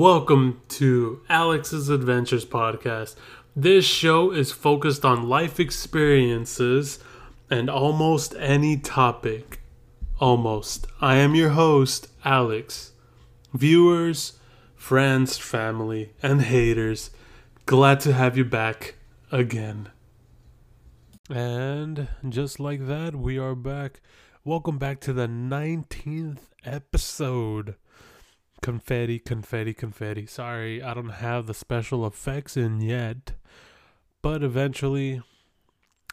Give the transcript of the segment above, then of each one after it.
Welcome to Alex's Adventures Podcast. This show is focused on life experiences and almost any topic. Almost. I am your host, Alex. Viewers, friends, family, and haters, glad to have you back again. And just like that, we are back. Welcome back to the 19th episode confetti, confetti, confetti. Sorry, I don't have the special effects in yet, but eventually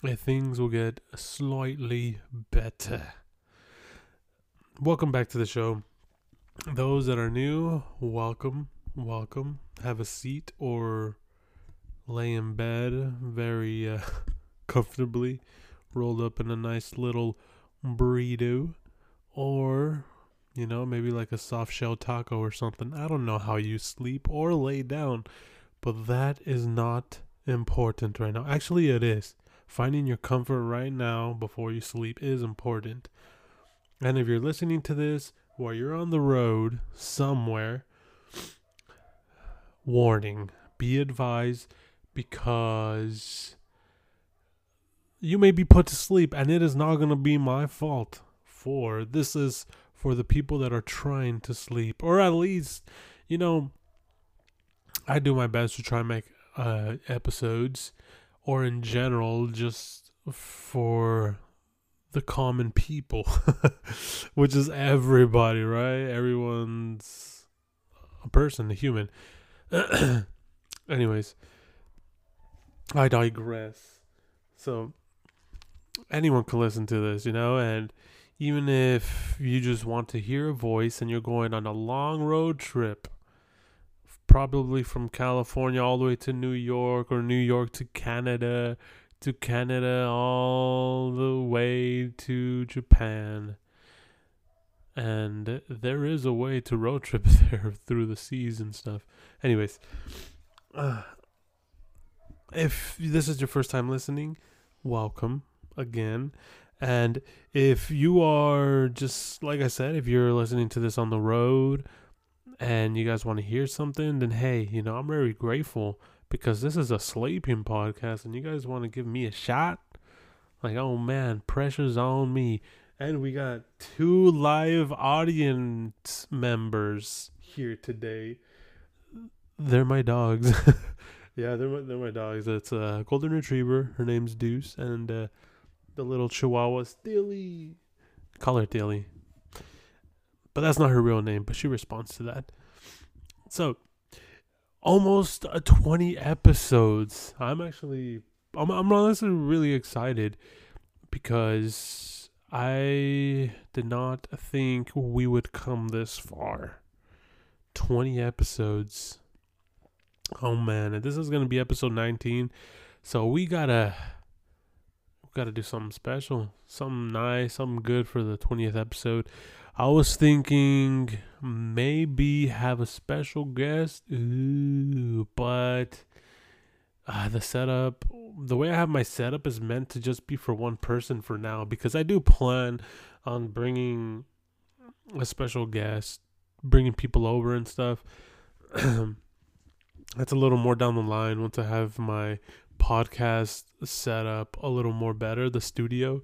eh, things will get slightly better. Welcome back to the show. Those that are new, welcome, welcome. Have a seat or lay in bed very uh, comfortably, rolled up in a nice little burrito, or you know, maybe like a soft shell taco or something. I don't know how you sleep or lay down, but that is not important right now. Actually, it is. Finding your comfort right now before you sleep is important. And if you're listening to this while you're on the road somewhere, warning, be advised because you may be put to sleep and it is not going to be my fault. For this is for the people that are trying to sleep, or at least, you know, I do my best to try and make uh, episodes, or in general, just for the common people, which is everybody, right? Everyone's a person, a human. Anyways, I digress. So, anyone can listen to this, you know, and even if you just want to hear a voice and you're going on a long road trip, probably from California all the way to New York or New York to Canada, to Canada all the way to Japan. And there is a way to road trip there through the seas and stuff. Anyways, uh, if this is your first time listening, welcome again. And if you are just like I said, if you're listening to this on the road and you guys want to hear something, then hey, you know, I'm very grateful because this is a sleeping podcast and you guys want to give me a shot. Like, oh man, pressure's on me. And we got two live audience members here today. They're my dogs. yeah, they're my, they're my dogs. It's a golden retriever. Her name's Deuce, and uh, the little chihuahua Dilly. Call her Steely. But that's not her real name, but she responds to that. So, almost a 20 episodes. I'm actually I'm I'm honestly really excited because I did not think we would come this far. 20 episodes. Oh man, this is going to be episode 19. So we got to got to do something special, something nice, something good for the 20th episode. I was thinking maybe have a special guest, Ooh, but uh, the setup, the way I have my setup is meant to just be for one person for now because I do plan on bringing a special guest, bringing people over and stuff. That's a little more down the line once I have my podcast setup a little more better, the studio,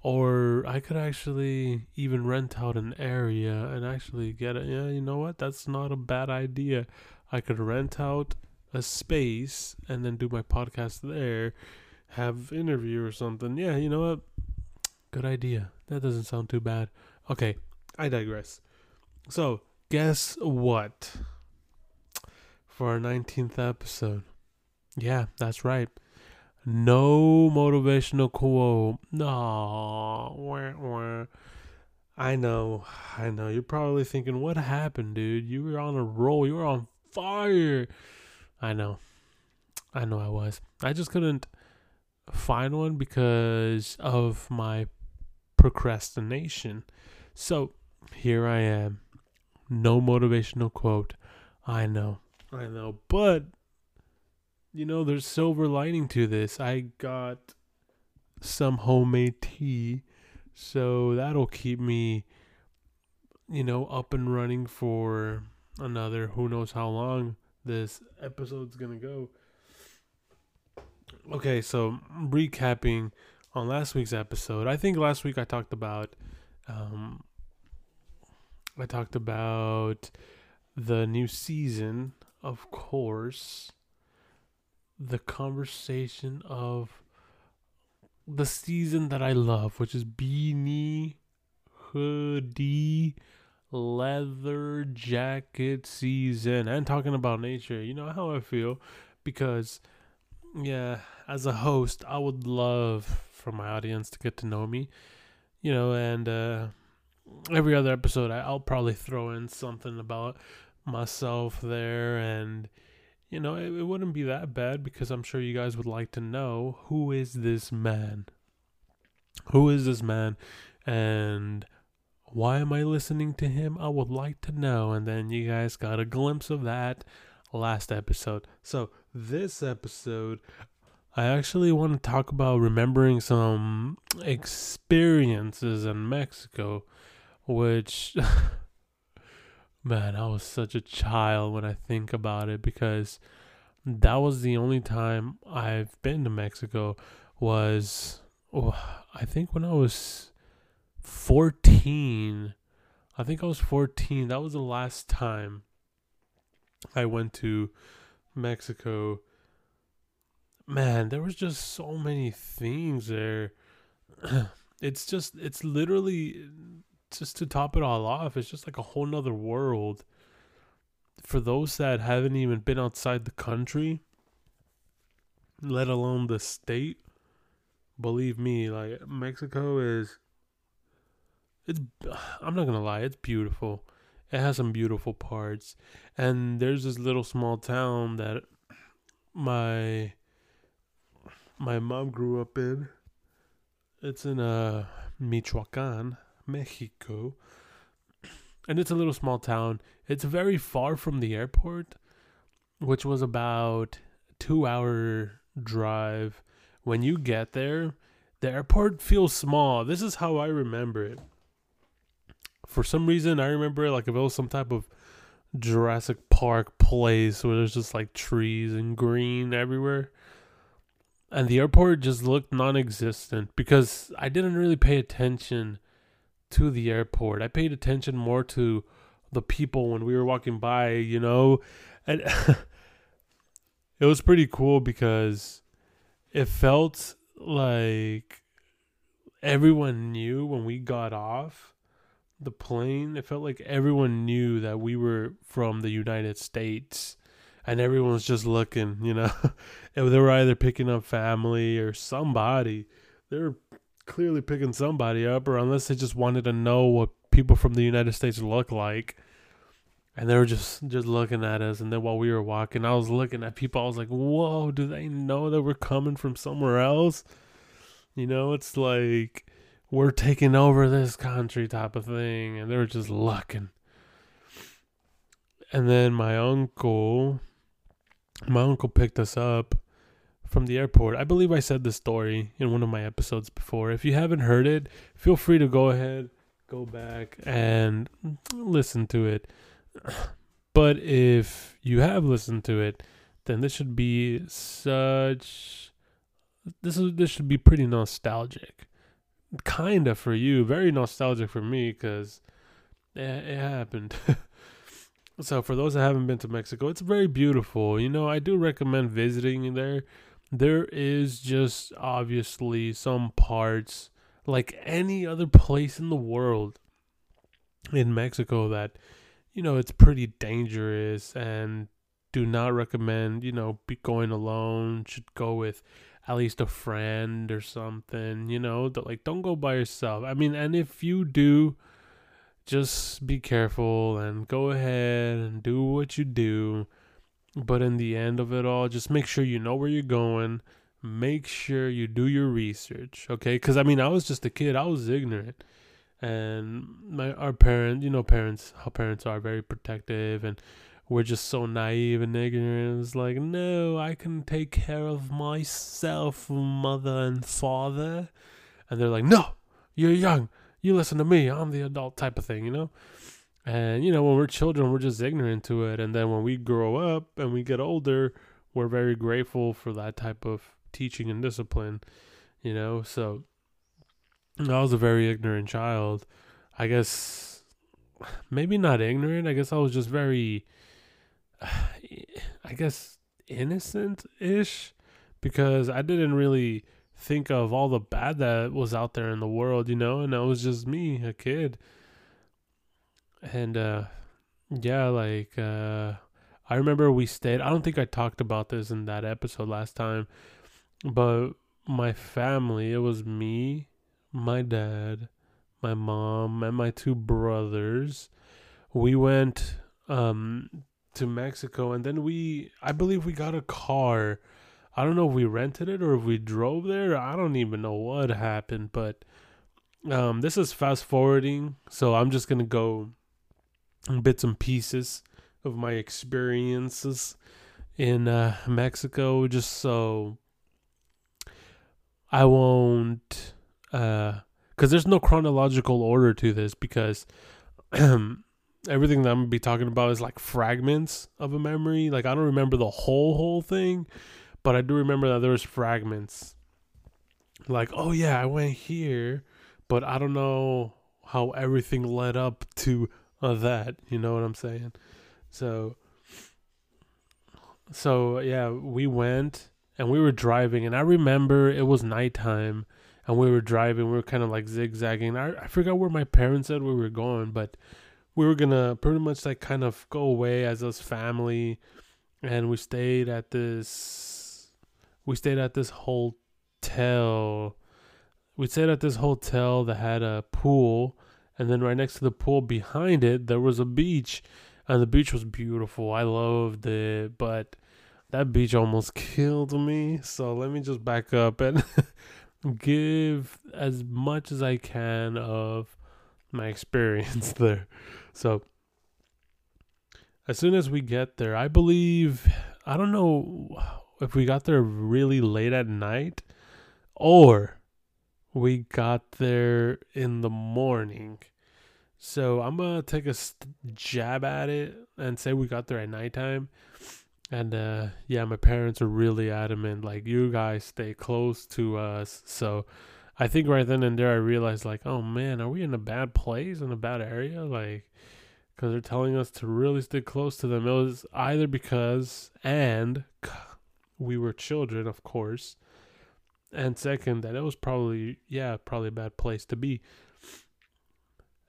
or I could actually even rent out an area and actually get it. Yeah, you know what? That's not a bad idea. I could rent out a space and then do my podcast there, have interview or something. Yeah, you know what? Good idea. That doesn't sound too bad. Okay, I digress. So, guess what? For our 19th episode. Yeah, that's right. No motivational quote. No. I know. I know. You're probably thinking, what happened, dude? You were on a roll. You were on fire. I know. I know I was. I just couldn't find one because of my procrastination. So here I am. No motivational quote. I know. I know. But you know, there's silver lining to this. I got some homemade tea, so that'll keep me, you know, up and running for another who knows how long this episode's gonna go. Okay, so recapping on last week's episode, I think last week I talked about, um, I talked about the new season, of course, the conversation of the season that I love, which is beanie, hoodie, leather jacket season, and talking about nature. You know how I feel because, yeah, as a host, I would love for my audience to get to know me, you know, and uh, every other episode, I, I'll probably throw in something about myself there and you know, it, it wouldn't be that bad because I'm sure you guys would like to know who is this man? Who is this man? And why am I listening to him? I would like to know. And then you guys got a glimpse of that last episode. So, this episode, I actually want to talk about remembering some experiences in Mexico, which Man, I was such a child when I think about it because that was the only time I've been to Mexico was oh, I think when I was 14. I think I was 14. That was the last time I went to Mexico. Man, there was just so many things there. it's just it's literally just to top it all off, it's just like a whole nother world. For those that haven't even been outside the country, let alone the state, believe me, like Mexico is it's I'm not gonna lie, it's beautiful. It has some beautiful parts. And there's this little small town that my my mom grew up in. It's in uh Michoacan. Mexico. And it's a little small town. It's very far from the airport, which was about two hour drive. When you get there, the airport feels small. This is how I remember it. For some reason, I remember it like if it was some type of Jurassic Park place where there's just like trees and green everywhere. And the airport just looked non existent because I didn't really pay attention to the airport. I paid attention more to the people when we were walking by, you know. And it was pretty cool because it felt like everyone knew when we got off the plane. It felt like everyone knew that we were from the United States. And everyone was just looking, you know. they were either picking up family or somebody. They were clearly picking somebody up, or unless they just wanted to know what people from the United States look like. And they were just just looking at us, and then while we were walking, I was looking at people. I was like, "Whoa, do they know that we're coming from somewhere else?" You know, it's like we're taking over this country type of thing, and they were just looking. And then my uncle, my uncle picked us up, from the airport. I believe I said this story in one of my episodes before. If you haven't heard it, feel free to go ahead, go back and listen to it. But if you have listened to it, then this should be such this is this should be pretty nostalgic. Kind of for you, very nostalgic for me cuz it, it happened. so for those that haven't been to Mexico, it's very beautiful. You know, I do recommend visiting there there is just obviously some parts like any other place in the world in Mexico that you know it's pretty dangerous and do not recommend you know be going alone. Should go with at least a friend or something you know that like don't go by yourself. I mean and if you do just be careful and go ahead and do what you do but in the end of it all, just make sure you know where you're going. Make sure you do your research, okay? Because I mean, I was just a kid. I was ignorant, and my our parents, you know, parents, how parents are very protective, and we're just so naive and ignorant. It's like, no, I can take care of myself, mother and father. And they're like, no, you're young. You listen to me. I'm the adult type of thing, you know? And you know, when we're children, we're just ignorant to it, and then when we grow up and we get older, we're very grateful for that type of teaching and discipline. You know, so I was a very ignorant child. I guess maybe not ignorant. I guess I was just very, I guess, innocent ish because I didn't really think of all the bad that was out there in the world, you know, and I was just me, a kid. And uh yeah, like uh I remember we stayed I don't think I talked about this in that episode last time, but my family, it was me, my dad, my mom, and my two brothers. We went um to Mexico and then we I believe we got a car I don't know if we rented it or if we drove there. I don't even know what happened, but um, this is fast forwarding, so I'm just gonna go bits and pieces of my experiences in uh, Mexico, just so I won't, because uh, there's no chronological order to this because everything that I'm gonna be talking about is like fragments of a memory. Like I don't remember the whole whole thing but I do remember that there was fragments. Like, oh yeah, I went here, but I don't know how everything led up to uh, that. You know what I'm saying? So, so yeah, we went and we were driving, and I remember it was nighttime, and we were driving. We were kind of like zigzagging. I I forgot where my parents said we were going, but we were gonna pretty much like kind of go away as us family, and we stayed at this we stayed at this hotel. We stayed at this hotel that had a pool, and then right next to the pool behind it, there was a beach, and the beach was beautiful. I loved it, but that beach almost killed me. So let me just back up and give as much as I can of my experience there. So as soon as we get there, I believe I don't know if we got there really late at night or we got there in the morning. So I'm gonna take a jab at it and say we got there at nighttime. And uh, yeah, my parents are really adamant, like you guys stay close to us. So I think right then and there I realized, like, oh man, are we in a bad place in a bad area? Like, because they're telling us to really stay close to them. It was either because and we were children, of course. And second, that it was probably, yeah, probably a bad place to be.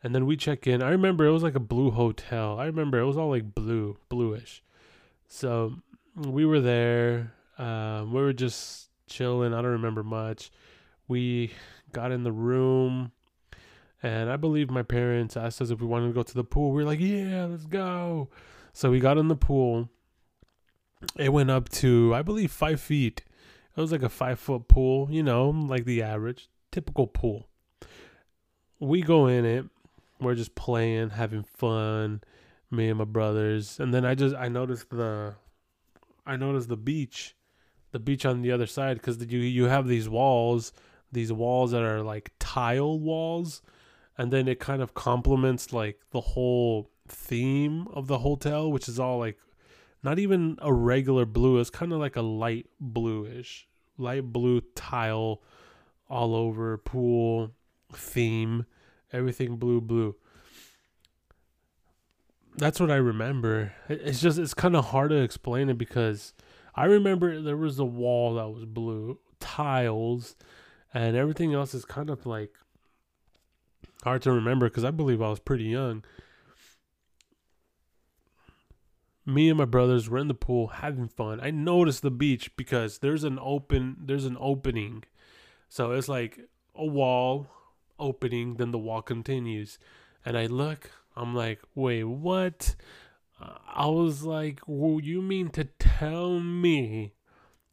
And then we check in. I remember it was like a blue hotel. I remember it was all like blue, bluish. So we were there. Um, we were just chilling. I don't remember much. We got in the room. And I believe my parents asked us if we wanted to go to the pool. We were like, yeah, let's go. So we got in the pool it went up to I believe five feet. It was like a five foot pool, you know, like the average typical pool. We go in it, we're just playing, having fun, me and my brothers, and then I just I noticed the I noticed the beach, the beach on the other side because you you have these walls, these walls that are like tile walls, and then it kind of complements like the whole theme of the hotel, which is all like not even a regular blue. It's kind of like a light bluish, light blue tile all over pool theme, everything blue, blue. That's what I remember. It's just it's kind of hard to explain it because I remember there was a wall that was blue, tiles, and everything else is kind of like hard to remember because I believe I was pretty young me and my brothers were in the pool having fun. I noticed the beach because there's an open there's an opening. So it's like a wall opening, then the wall continues. And I look, I'm like, wait, what? I was like, well, you mean to tell me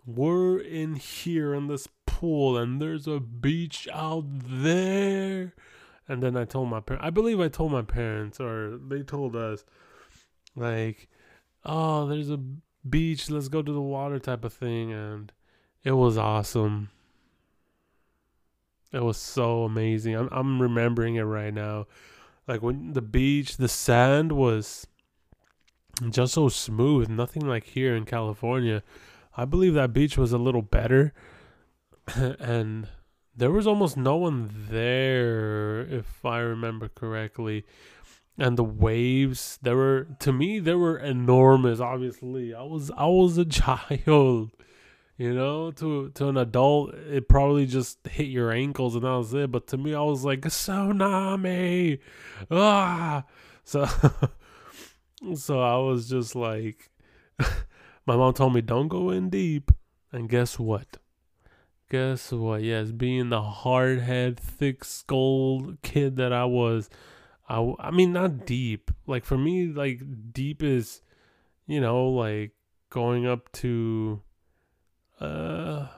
we're in here in this pool and there's a beach out there? And then I told my parents, I believe I told my parents, or they told us, like, oh, there's a beach, let's go to the water type of thing. And it was awesome. It was so amazing. I'm, I'm remembering it right now. Like when the beach, the sand was just so smooth, nothing like here in California. I believe that beach was a little better. and there was almost no one there, if I remember correctly. And the waves, they were to me, they were enormous. Obviously, I was I was a child, you know. To to an adult, it probably just hit your ankles and that was it. But to me, I was like tsunami, ah. So so I was just like, my mom told me don't go in deep, and guess what? Guess what? Yes, being the hard head, thick skull kid that I was, I, I mean, not deep. Like, for me, like, deep is, you know, like going up to, uh,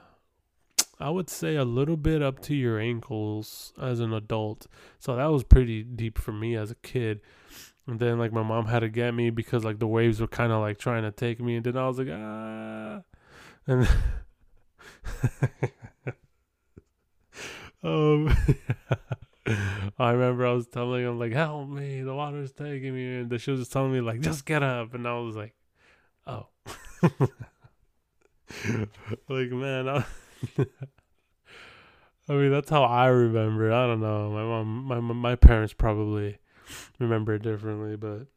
I would say a little bit up to your ankles as an adult. So that was pretty deep for me as a kid. And then, like, my mom had to get me because, like, the waves were kind of like trying to take me. And then I was like, ah. And. um, I remember I was telling him like, "Help me! The water's taking me," and the she was just telling me like, "Just get up," and I was like, "Oh." like man, I, I mean that's how I remember. It. I don't know. My mom, my my parents probably remember it differently, but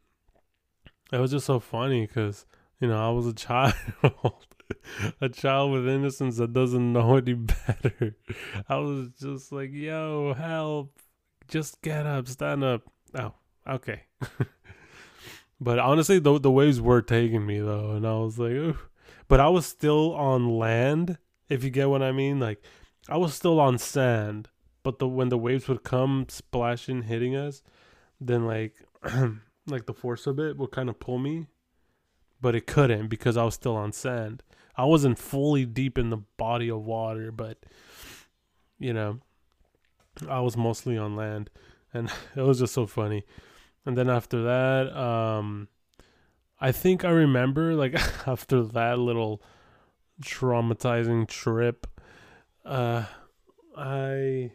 it was just so funny because you know I was a child. a child with innocence that doesn't know any better. I was just like, yo, help. Just get up, stand up. Oh, okay. but honestly, the, the waves were taking me, though. And I was like, but I was still on land, if you get what I mean. Like, I was still on sand. But the when the waves would come splashing, hitting us, then like, like the force of it would kind of pull me but it couldn't because I was still on sand. I wasn't fully deep in the body of water, but you know, I was mostly on land, and it was just so funny. And then after that, um, I think I remember like after that little traumatizing trip, uh, I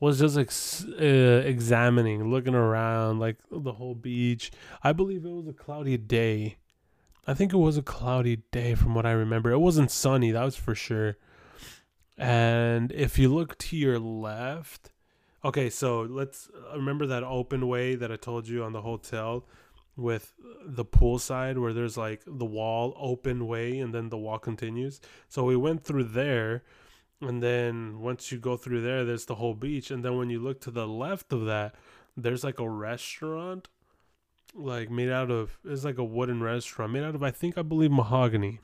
was just ex- uh, examining, looking around, like the whole beach. I believe it was a cloudy day I think it was a cloudy day from what I remember. It wasn't sunny, that was for sure. And if you look to your left, okay, so let's uh, remember that open way that I told you on the hotel with the pool side where there's like the wall open way and then the wall continues. So we went through there and then once you go through there there's the whole beach and then when you look to the left of that there's like a restaurant like made out of it's like a wooden restaurant made out of I think I believe mahogany.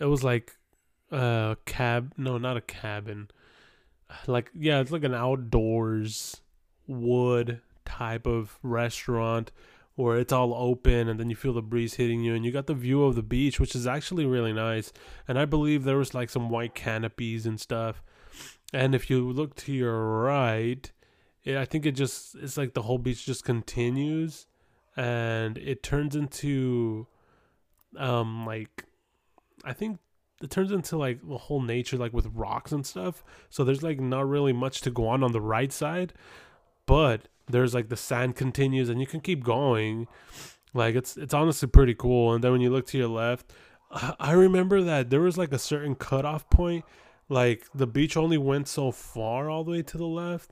It was like a cab no not a cabin. Like yeah, it's like an outdoors wood type of restaurant where it's all open and then you feel the breeze hitting you and you got the view of the beach which is actually really nice and i believe there was like some white canopies and stuff and if you look to your right I think it just it's like the whole beach just continues and it turns into um like I think it turns into like the whole nature like with rocks and stuff. So there's like not really much to go on on the right side, but there's like the sand continues and you can keep going. Like it's it's honestly pretty cool. And then when you look to your left, I remember that there was like a certain cutoff point. Like the beach only went so far all the way to the left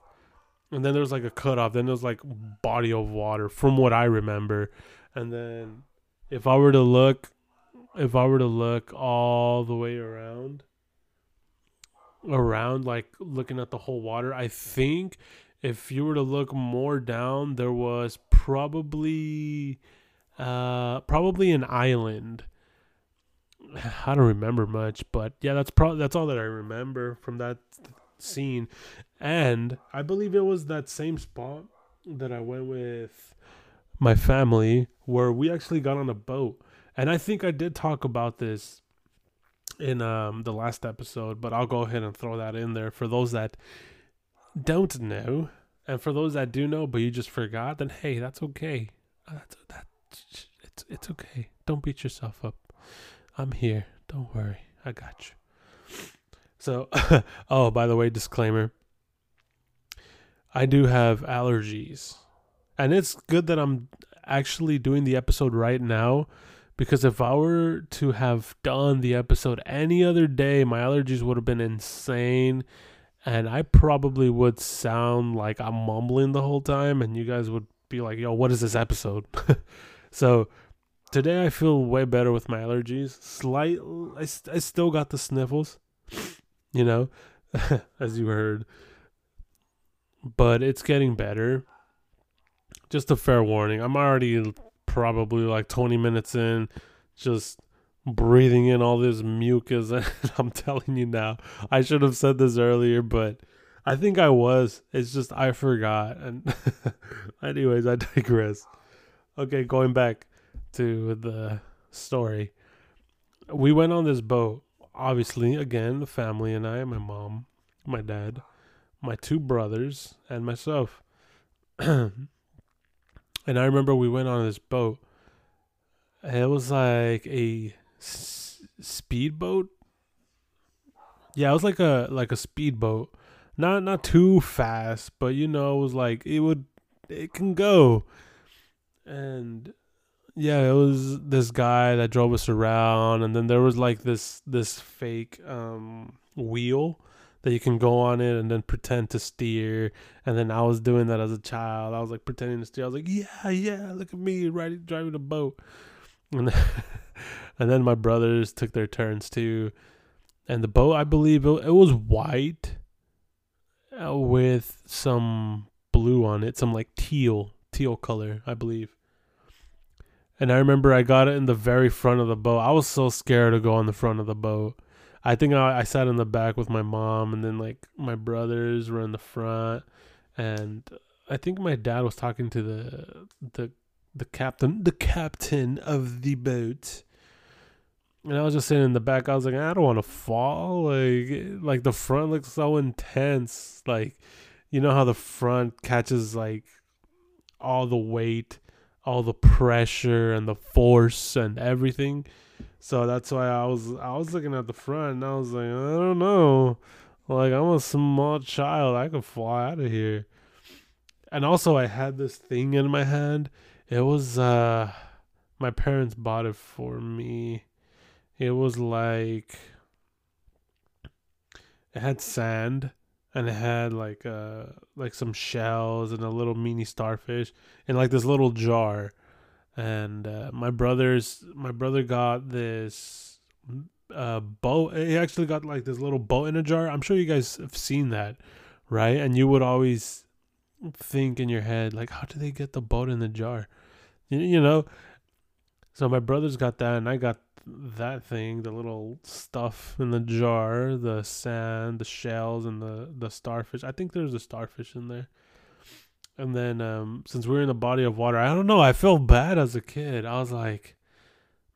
and then there's like a cutoff. Then there's like body of water, from what I remember. And then if I were to look, if I were to look all the way around, around like looking at the whole water, I think if you were to look more down, there was probably, uh, probably an island. I don't remember much, but yeah, that's probably that's all that I remember from that scene. And I believe it was that same spot that I went with my family where we actually got on a boat. And I think I did talk about this in um, the last episode, but I'll go ahead and throw that in there for those that don't know. And for those that do know, but you just forgot, then hey, that's okay. That's, that's, it's, it's okay. Don't beat yourself up. I'm here. Don't worry. I got you. So, oh, by the way, disclaimer. I do have allergies. And it's good that I'm actually doing the episode right now because if I were to have done the episode any other day, my allergies would have been insane and I probably would sound like I'm mumbling the whole time and you guys would be like, "Yo, what is this episode?" so, today I feel way better with my allergies. Slight I, I still got the sniffles, you know, as you heard. But it's getting better just a fair warning. I'm already probably like 20 minutes in, just breathing in all this mucus. I'm telling you now, I should have said this earlier, but I think I was. It's just I forgot. And, anyways, I digress. Okay, going back to the story. We went on this boat. Obviously, again, the family and I, my mom, my dad, my two brothers, and myself. And I remember we went on this boat. It was like a s- speedboat. Yeah, it was like a like a speedboat. Not not too fast, but you know, it was like it would it can go. And yeah, it was this guy that drove us around and then there was like this this fake um wheel that you can go on it and then pretend to steer. And then I was doing that as a child. I was like pretending to steer. I was like, yeah, yeah, look at me riding driving a boat. And then, and then my brothers took their turns too. And the boat, I believe, it, it was white uh, with some blue on it, some like teal, teal color, I believe. And I remember I got it in the very front of the boat. I was so scared to go on the front of the boat. I think I, I sat in the back with my mom, and then like my brothers were in the front, and I think my dad was talking to the the the captain, the captain of the boat. And I was just sitting in the back. I was like, I don't want to fall. Like, like the front looks so intense. Like, you know how the front catches like all the weight, all the pressure and the force and everything. So that's why I was I was looking at the front and I was like, I don't know. Like I'm a small child. I could fly out of here. And also I had this thing in my hand. It was uh my parents bought it for me. It was like it had sand and it had like uh like some shells and a little mini starfish in like this little jar. And uh, my brother's my brother got this uh boat he actually got like this little boat in a jar. I'm sure you guys have seen that right? And you would always think in your head like how do they get the boat in the jar? You, you know? So my brother's got that and i got that thing the little stuff in the jar the sand the shells and the the starfish i think there's a starfish in there and then um, since we are in a body of water, I don't know. I felt bad as a kid. I was like,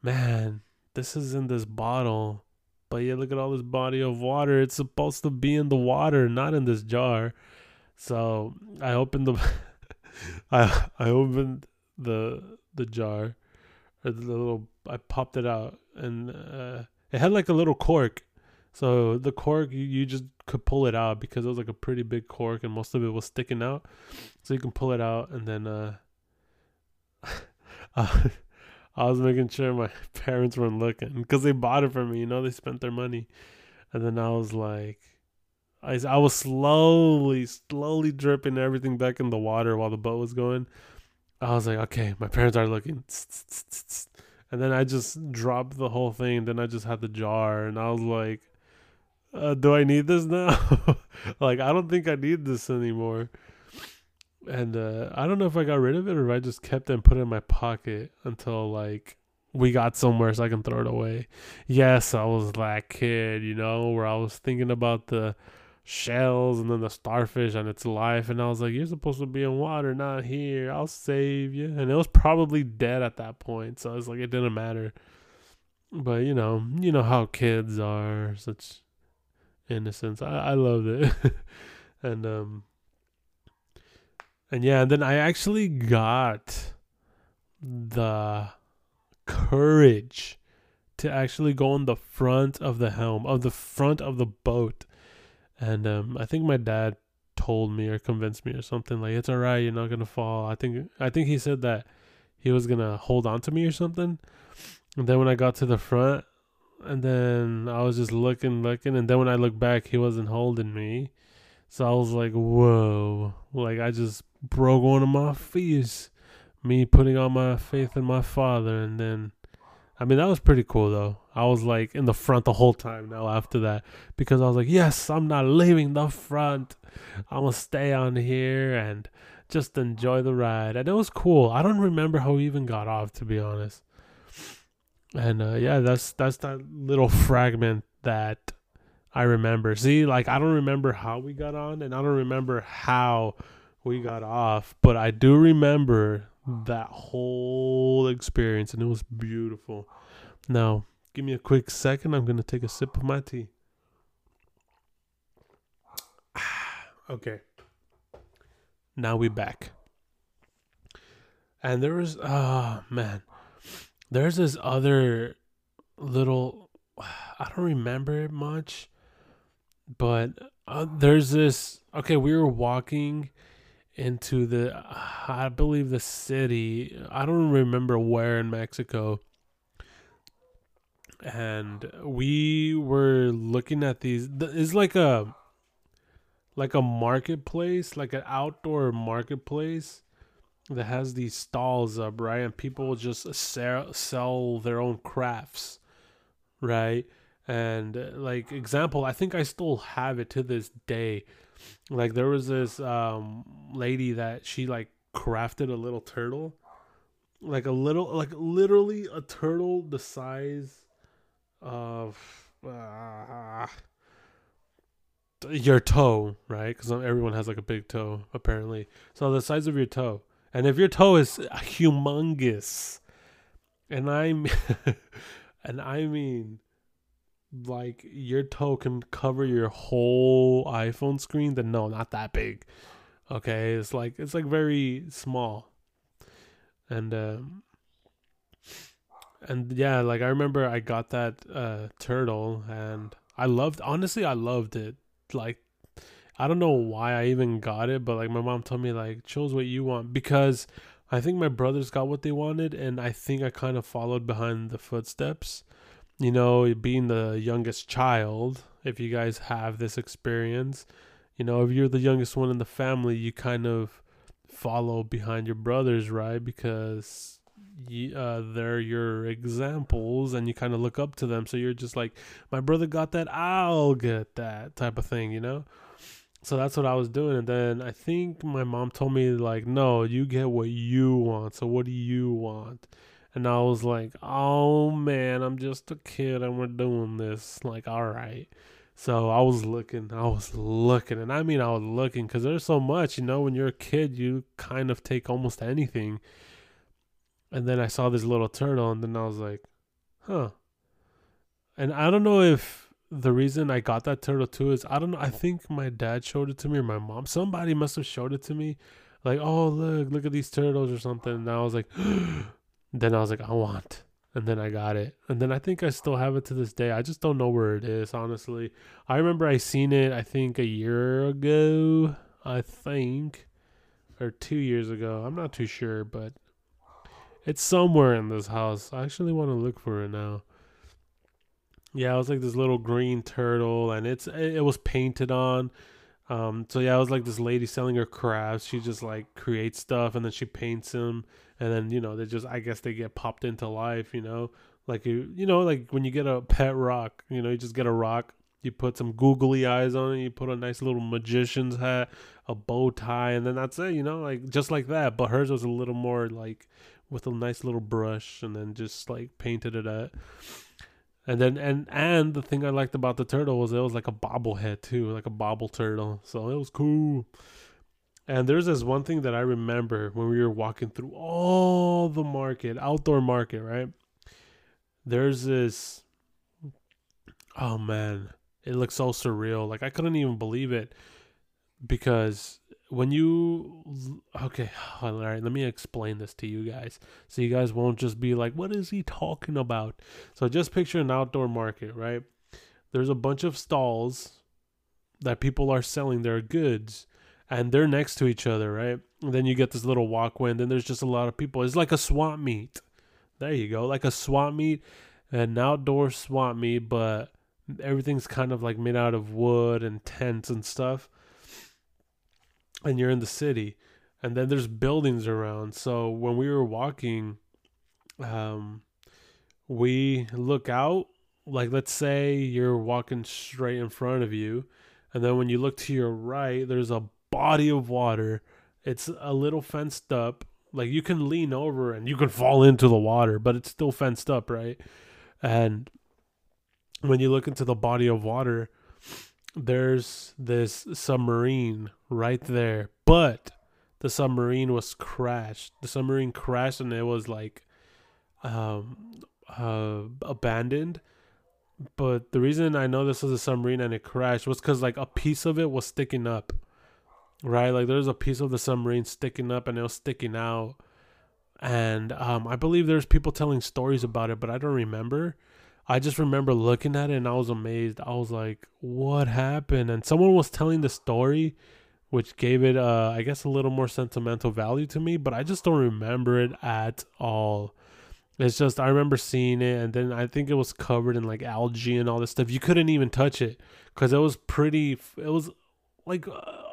man, this is in this bottle, but yeah, look at all this body of water. It's supposed to be in the water, not in this jar. So I opened the, I I opened the the jar, or the little. I popped it out, and uh, it had like a little cork. So the cork, you, you just could pull it out because it was like a pretty big cork and most of it was sticking out. So you can pull it out and then uh, I was making sure my parents weren't looking because they bought it for me. You know, they spent their money, and then I was like, I I was slowly, slowly dripping everything back in the water while the boat was going. I was like, okay, my parents are looking, and then I just dropped the whole thing. Then I just had the jar, and I was like, uh, do I need this now? like, I don't think I need this anymore. And uh, I don't know if I got rid of it or if I just kept it and put it in my pocket until like we got somewhere so I can throw it away. Yes, I was that kid, you know, where I was thinking about the shells and then the starfish and its life. And I was like, you're supposed to be in water, not here. I'll save you. And it was probably dead at that point. So it's like, it didn't matter. But, you know, you know how kids are. Such innocence. I, I loved it. and um and yeah, and then I actually got the courage to actually go on the front of the helm of the front of the boat. And um I think my dad told me or convinced me or something like it's all right, you're not gonna fall. I think I think he said that he was gonna hold on to me or something. And then when I got to the front, and then I was just looking, looking, and then when I looked back, he wasn't holding me. So I was like, whoa. Like I just broke one of my fears. Me putting all my faith in my father and then I mean that was pretty cool though. I was like in the front the whole time now after that. Because I was like, Yes, I'm not leaving the front. I'm gonna stay on here and just enjoy the ride. And it was cool. I don't remember how we even got off to be honest. And uh, yeah, that's that's that little fragment that I remember. See, like I don't remember how we got on and I don't remember how we got off, but I do remember that whole experience and it was beautiful. Now, give me a quick second. I'm going to take a sip of my tea. okay. Now we back. And there was oh man. There's this other little I don't remember it much but uh, there's this okay we were walking into the i believe the city i don't remember where in mexico. And we were looking at these it's like a like a marketplace like an outdoor marketplace that has these stalls up right? And people just sell, sell their own crafts right? And like example i think i still have it to this day like there was this um lady that she like crafted a little turtle. Like a little like literally a turtle the size of uh, your toe right? Because everyone has like a big toe apparently. So the size of your toe. And if your toe is humongous and i'm and i mean like your toe can cover your whole iPhone screen, then no, not that big. Okay, it's like it's like very small. And um and yeah, like I remember I got that uh turtle and I loved honestly I loved it. Like I don't know why I even got it, but like my mom told me like chose what you want because I think my brothers got what they wanted and I think I kind of followed behind the footsteps you know, being the youngest child, if you guys have this experience, you know, if you're the youngest one in the family, you kind of follow behind your brothers, right? Because you, uh, they're your examples and you kind of look up to them. So you're just like, my brother got that, I'll get that type of thing, you know? So that's what I was doing. And then I think my mom told me, like, no, you get what you want. So what do you want? And I was like, oh man, I'm just a kid and we're doing this. Like, all right. So I was looking, I was looking, and I mean, I was looking because there's so much, you know, when you're a kid, you kind of take almost anything. And then I saw this little turtle, and then I was like, huh. And I don't know if the reason I got that turtle too is I don't know. I think my dad showed it to me or my mom. Somebody must have showed it to me. Like, oh, look, look at these turtles or something. And I was like, then I was like, I want. And then I got it. And then I think I still have it to this day. I just don't know where it is, honestly. I remember I seen it, I think, a year ago. I think. Or two years ago. I'm not too sure, but it's somewhere in this house. I actually want to look for it now. Yeah, it was like this little green turtle, and it's it was painted on. Um, so yeah, it was like this lady selling her crafts. She just like creates stuff and then she paints them, and then you know they just I guess they get popped into life. You know, like you you know like when you get a pet rock, you know you just get a rock, you put some googly eyes on it, you put a nice little magician's hat, a bow tie, and then that's it. You know, like just like that. But hers was a little more like with a nice little brush, and then just like painted it at. And then and and the thing I liked about the turtle was it was like a bobblehead too, like a bobble turtle. So it was cool. And there's this one thing that I remember when we were walking through all the market, outdoor market, right? There's this oh man, it looks so surreal. Like I couldn't even believe it because when you okay all right let me explain this to you guys so you guys won't just be like what is he talking about so just picture an outdoor market right there's a bunch of stalls that people are selling their goods and they're next to each other, right? And then you get this little walkway, and then there's just a lot of people. It's like a swamp meet. There you go, like a swamp meet, an outdoor swamp meet, but everything's kind of like made out of wood and tents and stuff. And you're in the city, and then there's buildings around. So when we were walking, um, we look out. Like let's say you're walking straight in front of you, and then when you look to your right, there's a body of water. It's a little fenced up. Like you can lean over and you can fall into the water, but it's still fenced up, right? And when you look into the body of water, there's this submarine right there. But the submarine was crashed. The submarine crashed and it was like um uh abandoned. But the reason I know this was a submarine and it crashed was because like a piece of it was sticking up. Right? Like there's a piece of the submarine sticking up and it was sticking out. And um I believe there's people telling stories about it, but I don't remember. I just remember looking at it and I was amazed. I was like, what happened? And someone was telling the story, which gave it, uh, I guess, a little more sentimental value to me, but I just don't remember it at all. It's just, I remember seeing it and then I think it was covered in like algae and all this stuff. You couldn't even touch it because it was pretty, it was like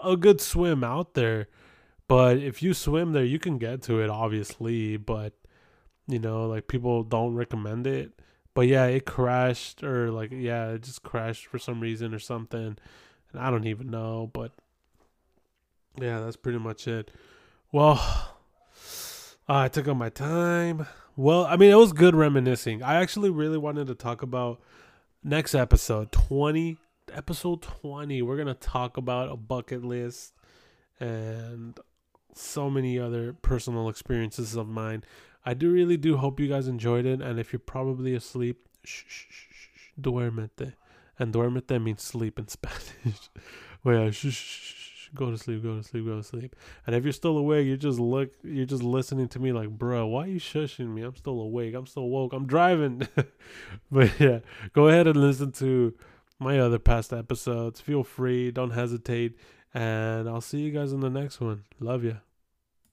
a good swim out there. But if you swim there, you can get to it, obviously. But, you know, like people don't recommend it but yeah, it crashed or like yeah, it just crashed for some reason or something. And I don't even know, but yeah, that's pretty much it. Well, uh, I took up my time. Well, I mean, it was good reminiscing. I actually really wanted to talk about next episode 20 episode 20 we're to talk about a bucket list and so many other personal experiences of mine I do really do hope you guys enjoyed it. And if you're probably asleep, shh, shh, shh, shh, duérmete. And duérmete means sleep in Spanish. Oh, well, shh, shh, shh, go to sleep, go to sleep, go to sleep. And if you're still awake, you just look, you're just listening to me like, bro, why are you shushing me? I'm still awake. I'm still woke. I'm driving. but yeah, go ahead and listen to my other past episodes. Feel free. Don't hesitate. And I'll see you guys in the next one. Love ya.